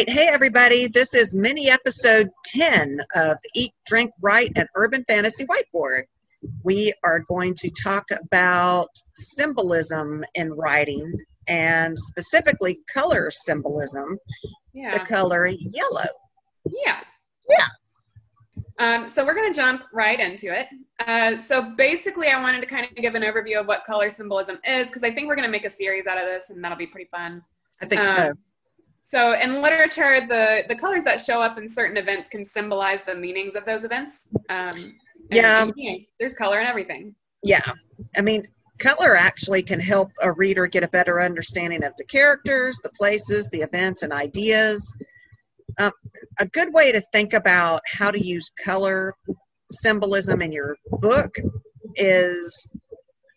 right. Hey, everybody. This is mini episode 10 of Eat, Drink, Write, and Urban Fantasy Whiteboard. We are going to talk about symbolism in writing and specifically color symbolism, Yeah. the color yellow. Yeah. Yeah. Um, so we're going to jump right into it. Uh, so basically, I wanted to kind of give an overview of what color symbolism is because I think we're going to make a series out of this, and that'll be pretty fun. I think. Um, So in literature, the the colors that show up in certain events can symbolize the meanings of those events. Um, Yeah. and, you know, there's color in everything. Yeah. I mean, color actually can help a reader get a better understanding of the characters, the places, the events, and ideas. Um, a good way to think about how to use color symbolism in your book is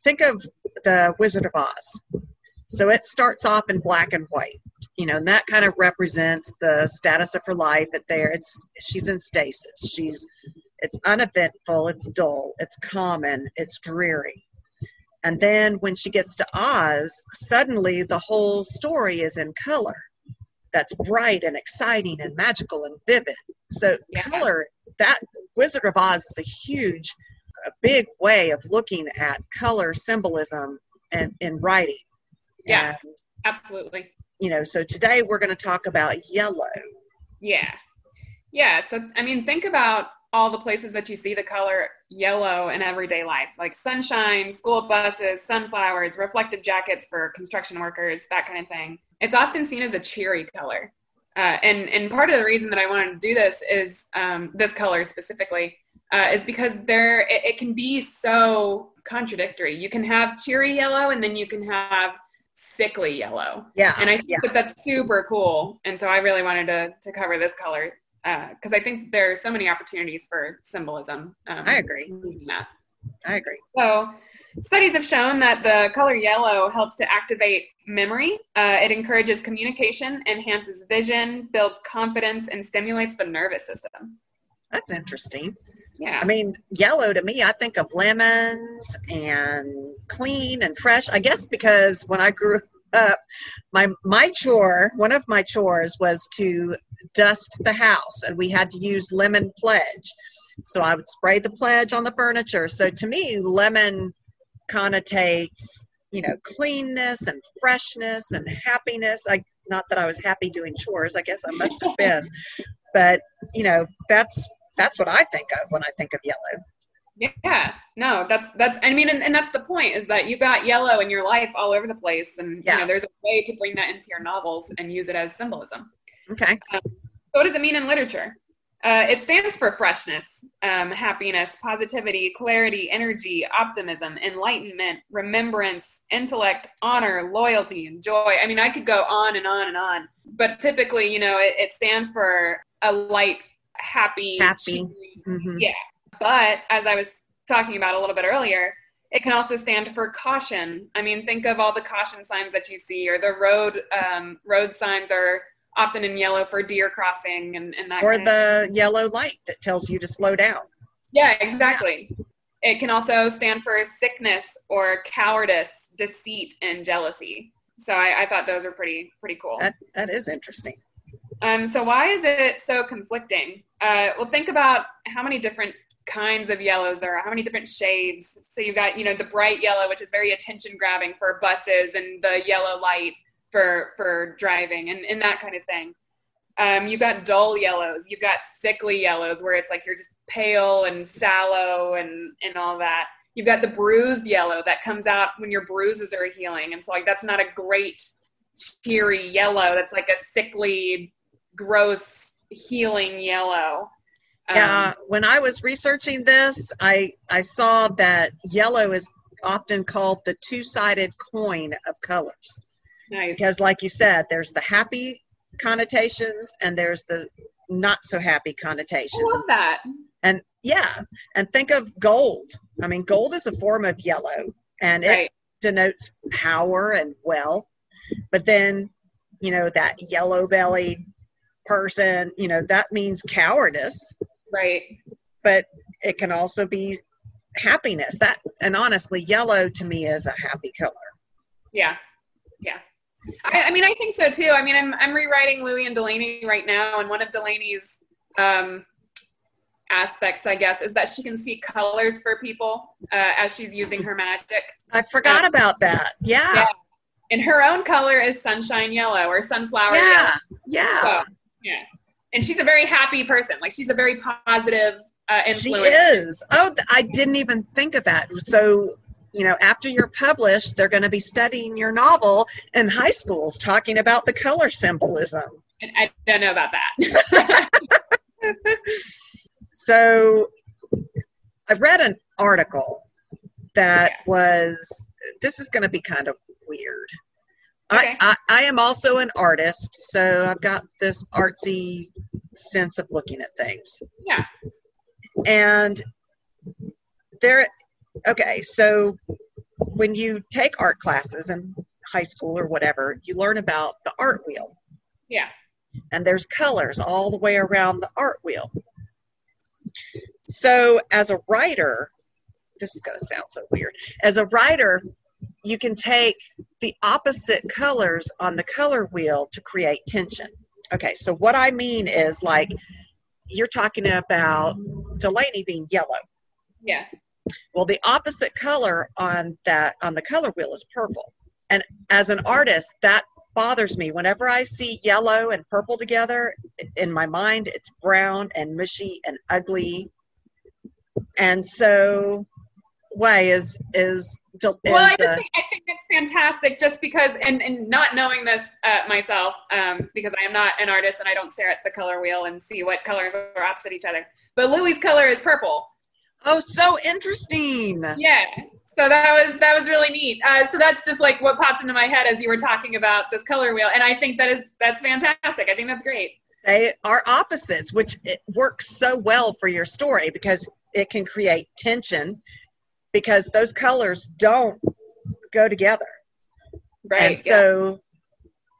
think of the Wizard of Oz. So it starts off in black and white, you know, and that kind of represents the status of her life. At there, it's she's in stasis. She's it's uneventful, it's dull, it's common, it's dreary. And then when she gets to Oz, suddenly the whole story is in color. That's bright and exciting and magical and vivid. So Yeah. color, that Wizard of Oz is a huge, a big way of looking at color symbolism and in writing. Yeah. And, Absolutely. You know, so today we're going to talk about yellow. Yeah. Yeah. So, I mean, think about all the places that you see the color yellow in everyday life, like sunshine, school buses, sunflowers, reflective jackets for construction workers, that kind of thing. It's often seen as a cheery color. Uh, and, and part of the reason that I wanted to do this is um, this color specifically uh, is because there it, it can be so contradictory. You can have cheery yellow and then you can have sickly yellow Yeah. and I think yeah. that that's super cool. And so I really wanted to to cover this color because I think there are so many opportunities for symbolism. Um, I agree. I agree. So studies have shown that the color yellow helps to activate memory. Uh, it encourages communication, enhances vision, builds confidence, and stimulates the nervous system. That's interesting. Yeah. I mean, yellow to me, I think of lemons and clean and fresh. I guess because when I grew up, my my chore, one of my chores was to dust the house, and we had to use lemon pledge. So I would spray the pledge on the furniture. So to me, lemon connotates, you know, cleanness and freshness and happiness. I not that I was happy doing chores. I guess I must have been, but you know, that's that's what I think of when I think of yellow. Yeah, no, that's that's. I mean, and, and that's the point is that you got yellow in your life all over the place, and you Yeah. know, there's a way to bring that into your novels and use it as symbolism. Okay. So, what does it mean in literature? Uh, it stands for freshness, um, happiness, positivity, clarity, energy, optimism, enlightenment, remembrance, intellect, honor, loyalty, and joy. I mean, I could go on and on and on, but typically, you know, it, it stands for a light, happy, Happy. cheery- Mhm. Yeah. But as I was talking about a little bit earlier, it can also stand for caution. I mean, think of all the caution signs that you see, or the road um, road signs are often in yellow for deer crossing and, and that. Or kind of- the yellow light that tells you to slow down. yeah, exactly. It can also stand for sickness or cowardice, deceit, and jealousy. So I, I thought those were pretty pretty cool. That that is interesting. Um, so why is it so conflicting? Uh, well, think about how many different kinds of yellows there are, how many different shades. So you've got, you know, the bright yellow, which is very attention grabbing for buses, and the yellow light for for driving, and, and that kind of thing. Um, you've got dull yellows, you've got sickly yellows, where it's like you're just pale and sallow and and all that. You've got the bruised yellow that comes out when your bruises are healing, and so like that's not a great cheery yellow. That's like a sickly, gross, healing yellow. Yeah, um, when I was researching this, I I saw that yellow is often called the two-sided coin of colors nice. because, like you said, there's the happy connotations and there's the not so happy connotations. I love that. And yeah, and think of gold. I mean, gold is a form of yellow, and it Right. denotes power and wealth. But then, you know, that yellow bellied person, you know, that means cowardice, Right. but it can also be happiness. That and honestly, yellow to me is a happy color. Yeah. Yeah. I, I, mean, I think so too. I mean, I'm I'm rewriting Louis and Delaney right now, and one of Delaney's um, aspects, I guess, is that she can see colors for people uh, as she's using her magic. I forgot um, about that. Yeah. yeah. And her own color is sunshine yellow or sunflower yeah. yellow. Yeah. So, yeah. And she's a very happy person. Like she's a very positive uh, influence. She is. Oh, I didn't even think of that. So you know, after you're published, they're going to be studying your novel in high schools, talking about the color symbolism. I don't know about that. so, I read an article that yeah. was. This is going to be kind of weird. Okay. I, I, I am also an artist, so I've got this artsy sense of looking at things. Yeah. And there okay, so when you take art classes in high school or whatever, you learn about the art wheel. Yeah. And there's colors all the way around the art wheel. So as a writer, this is going to sound so weird. As a writer, you can take the opposite colors on the color wheel to create tension. Okay, so what I mean is like you're talking about Delaney being yellow. Yeah. Well, the opposite color on that on the color wheel is purple. And as an artist, that bothers me. Whenever I see yellow and purple together, in my mind, it's brown and mushy and ugly. And so, why is is, is well? I just uh, think, I think it's fantastic, just because, and, and not knowing this uh, myself, um, because I am not an artist and I don't stare at the color wheel and see what colors are opposite each other. But Louis's color is purple, Oh, so interesting. Yeah. So that was that was really neat. Uh, so that's just like what popped into my head as you were talking about this color wheel, and I think that is that's fantastic. I think that's great. They are opposites, which it works so well for your story because it can create tension because those colors don't go together. Right. And so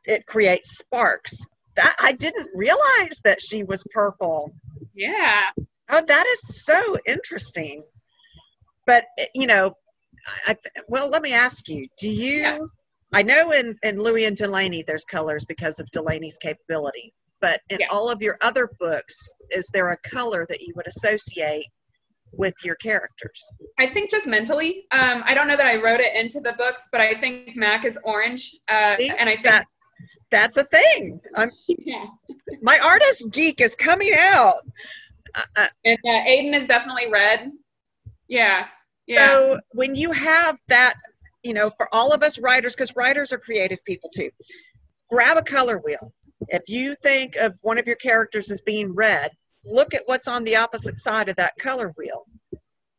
yeah. it creates sparks. That I didn't realize that she was purple. Yeah. Oh, that is so interesting. But eh, you know, I, well, let me ask you: Do you? Yeah. I know in in Louis and Delaney, there's colors because of Delaney's capability. But in yeah. all of your other books, is there a color that you would associate with your characters? I think just mentally. Um, I don't know that I wrote it into the books, but I think Mac is orange, uh, See, and I think that, that's a thing. I'm, yeah. my artist geek is coming out. Uh, and uh, Aiden is definitely red. Yeah. Yeah. So when you have that, you know, for all of us writers, because writers are creative people too, grab a color wheel. If you think of one of your characters as being red, look at what's on the opposite side of that color wheel.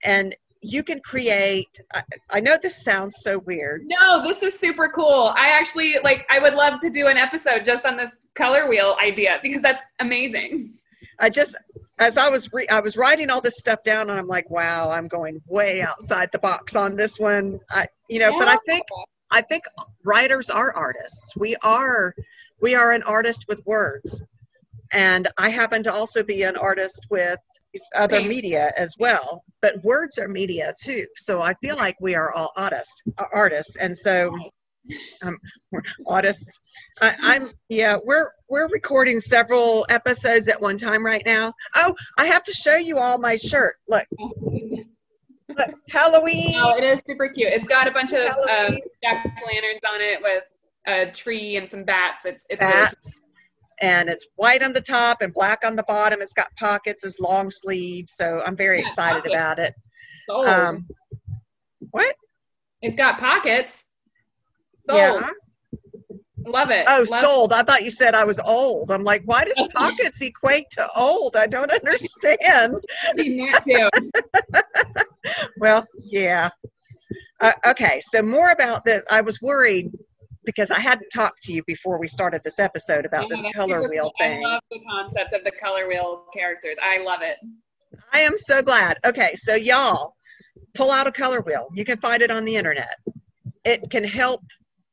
And you can create I, I, know this sounds so weird no this is super cool i actually like i would love to do an episode just on this color wheel idea because that's amazing I just as I was re- I was writing all this stuff down, and I'm like, wow, I'm going way outside the box on this one. I you know, yeah. but I think I think writers are artists. We are we are an artist with words, and I happen to also be an artist with other media as well but words are media too so i feel like we are all artists artists and so um, artists. I, am yeah. We're we're recording several episodes at one time right now. Oh, I have to show you all my shirt. Look, look Halloween. Oh, it is super cute. It's got a bunch of um, jack lanterns on it with a tree and some bats. It's it's bats. And it's white on the top and black on the bottom. It's got pockets, it's long sleeves. So I'm very yeah, excited pockets. about it. Um, what? It's got pockets. Sold. Yeah. Love it. Oh, Love sold. It. I thought you said I was old. I'm like, why does pockets equate to old? I don't understand. too. well, yeah. Uh, okay, so more about this. I was worried because I hadn't talked to you before we started this episode about yeah, this color wheel thing. I love the concept of the color wheel characters. I love it. I am so glad. Okay, so y'all pull out a color wheel. You can find it on the internet. It can help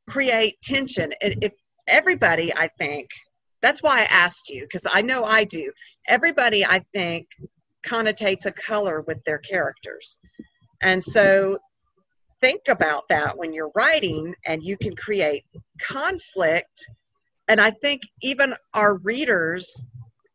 create tension. And if everybody, I think, that's why I asked you, because I know I do. Everybody, I think, connotates a color with their characters. And so think about that when you're writing and you can create conflict. And I think even our readers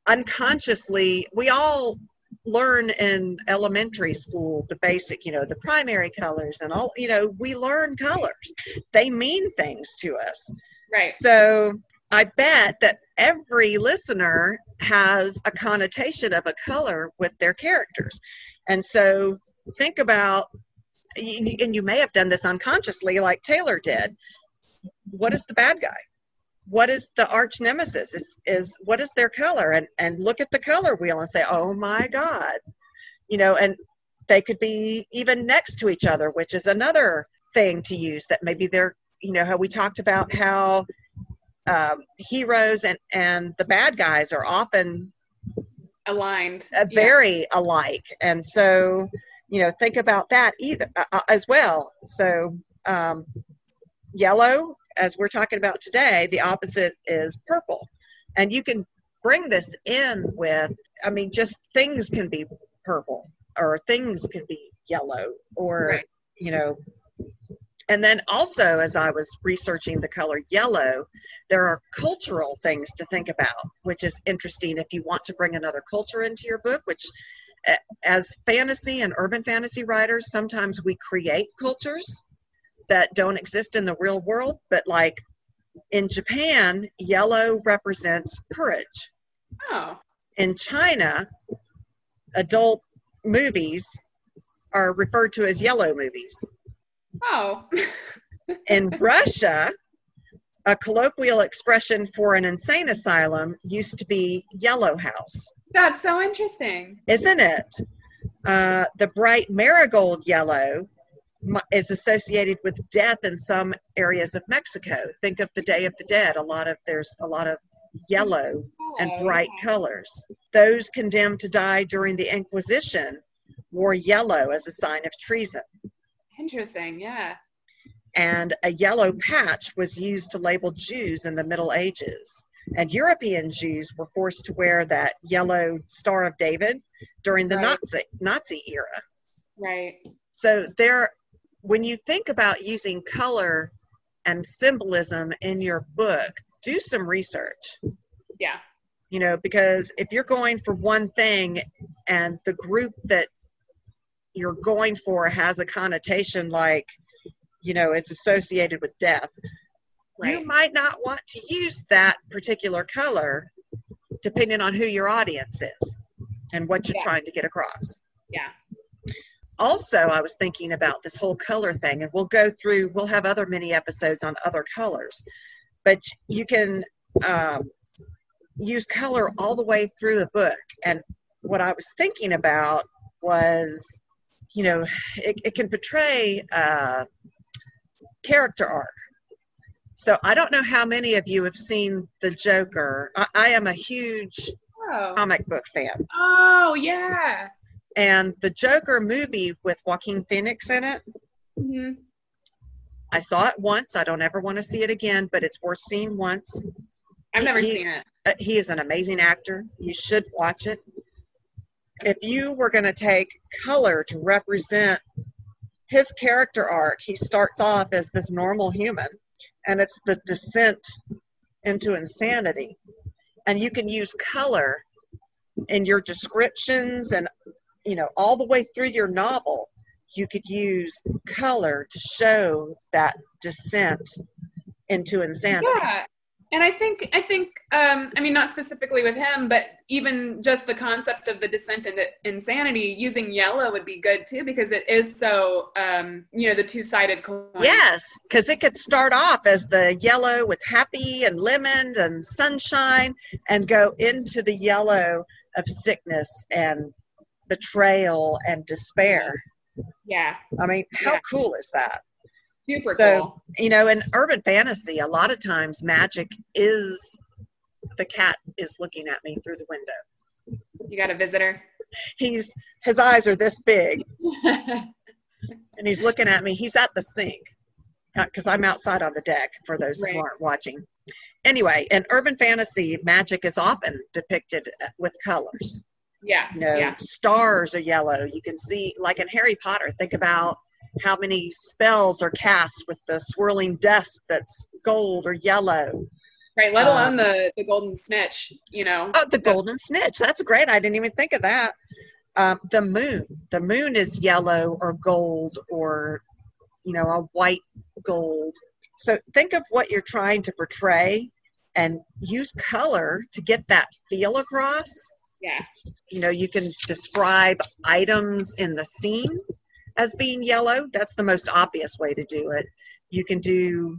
unconsciously, we all learn in elementary school the basic, you know, the primary colors and all, you know, we learn colors. They mean things to us. Right. So I bet that every listener has a connotation of a color with their characters. And so think about, and you may have done this unconsciously, like Taylor did. What is the bad guy? What is the arch nemesis? Is, is what is their color? And and look at the color wheel and say, oh my God, you know. And they could be even next to each other, which is another thing to use. That maybe they're, you know, how we talked about how um, heroes and and the bad guys are often aligned, uh, very yeah. alike, and so you know think about that either uh, uh, as well. So um, yellow, as we're talking about today, the opposite is purple, and you can bring this in with. I mean, just things can be purple or things can be yellow or right. you know and then also, as I was researching the color yellow, there are cultural things to think about, which is interesting if you want to bring another culture into your book, which as fantasy and urban fantasy writers, sometimes we create cultures that don't exist in the real world. But like in Japan, yellow represents courage. Oh. In China, adult movies are referred to as yellow movies. Oh. in Russia, a colloquial expression for an insane asylum used to be yellow house. That's so interesting. Isn't it? Uh, the bright marigold yellow is associated with death in some areas of Mexico. Think of the Day of the Dead. A lot of there's a lot of yellow and bright colors. Those condemned to die during the Inquisition wore yellow as a sign of treason. Interesting, yeah. And a yellow patch was used to label Jews in the Middle Ages. And European Jews were forced to wear that yellow Star of David during the right. Nazi Nazi era. Right. So there when you think about using color and symbolism in your book, do some research. Yeah. You know, because if you're going for one thing and the group that you're going for has a connotation like, you know, it's associated with death, right. you might not want to use that particular color depending on who your audience is and what you're yeah. trying to get across. Yeah. Also, I was thinking about this whole color thing, and we'll go through, we'll have other mini episodes on other colors, but you can um, use color all the way through the book. And what I was thinking about was you know, it, it can portray a character arc. So I don't know how many of you have seen The Joker. I, I am a huge oh. comic book fan. Oh, yeah. And the Joker movie with Joaquin Phoenix in it, mm-hmm. I saw it once. I don't ever want to see it again, but it's worth seeing once. I've never he, seen it. Uh, he is an amazing actor. You should watch it if you were going to take color to represent his character arc, he starts off as this normal human, and it's the descent into insanity. And you can use color in your descriptions and, you know, all the way through your novel. You could use color to show that descent into insanity. Yeah, and I think I think um, I mean not specifically with him, but even just the concept of the descent into insanity using yellow would be good too because it is so um, you know the two sided coin. Yes, because it could start off as the yellow with happy and lemon and sunshine, and go into the yellow of sickness and betrayal and despair. Yeah. I mean, how yeah. cool is that? Super so, cool. You know, in urban fantasy, a lot of times magic is the cat is looking at me through the window. You got a visitor? He's his eyes are this big. and he's looking at me. He's at the sink because uh, I'm outside on the deck for those right. who aren't watching. Anyway, in urban fantasy, magic is often depicted uh, with colors. Yeah. You know, yeah. stars are yellow. You can see, like in Harry Potter, think about how many spells are cast with the swirling dust that's gold or yellow. Right, let alone um, the, the golden snitch, you know. Oh, the golden snitch. That's great. I didn't even think of that. Um, the moon. The moon is yellow or gold or, you know, a white gold. So think of what you're trying to portray and use color to get that feel across. Yeah. You know, you can describe items in the scene as being yellow. That's the most obvious way to do it. You can do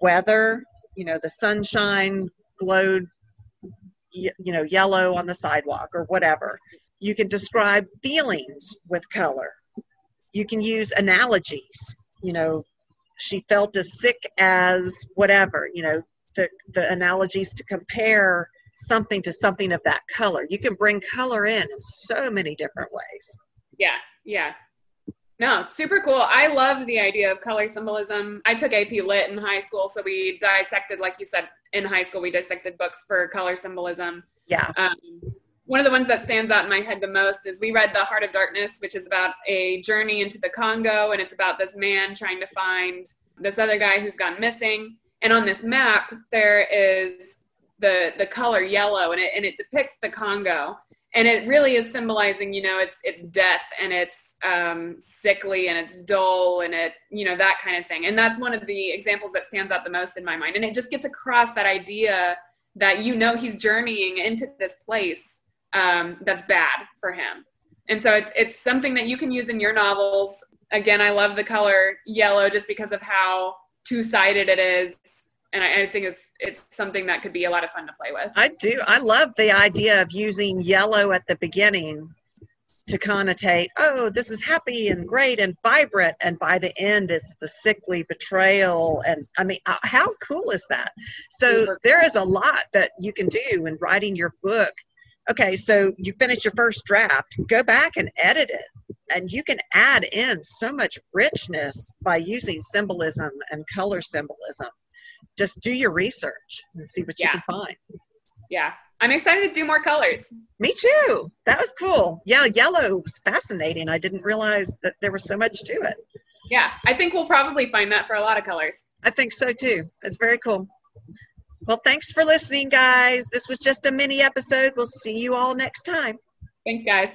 weather, you know, the sunshine glowed, you know, yellow on the sidewalk or whatever. You can describe feelings with color. You can use analogies, you know, she felt as sick as whatever, you know, the, the analogies to compare something to something of that color. You can bring color in in so many different ways. Yeah, yeah. No, super cool. I love the idea of color symbolism. I took AP Lit in high school, so we dissected, like you said, in high school, we dissected books for color symbolism. Yeah. Um, one of the ones that stands out in my head the most is we read The Heart of Darkness, which is about a journey into the Congo, and it's about this man trying to find this other guy who's gone missing. And on this map, there is the the color yellow, and it and it depicts the Congo and it really is symbolizing you know it's it's death and it's um, sickly and it's dull and it you know that kind of thing. And that's one of the examples that stands out the most in my mind. And it just gets across that idea that you know he's journeying into this place um, that's bad for him. And so it's it's something that you can use in your novels. Again i love the color yellow just because of how two-sided it is and I, I, think it's it's something that could be a lot of fun to play with. I do. I love the idea of using yellow at the beginning to connotate. Oh, this is happy and great and vibrant, and by the end, it's the sickly betrayal. And I mean, uh, how cool is that? So there is a lot that you can do in writing your book. Okay, so you finish your first draft. Go back and edit it and you can add in so much richness by using symbolism and color symbolism just do your research and see what yeah. you can find. Yeah. I'm excited to do more colors. Me too. That was cool. Yeah, yellow was fascinating. I didn't realize that there was so much to it. Yeah, I think we'll probably find that for a lot of colors. I think so too. It's very cool. Well, thanks for listening, guys. This was just a mini episode. We'll see you all next time. Thanks, guys.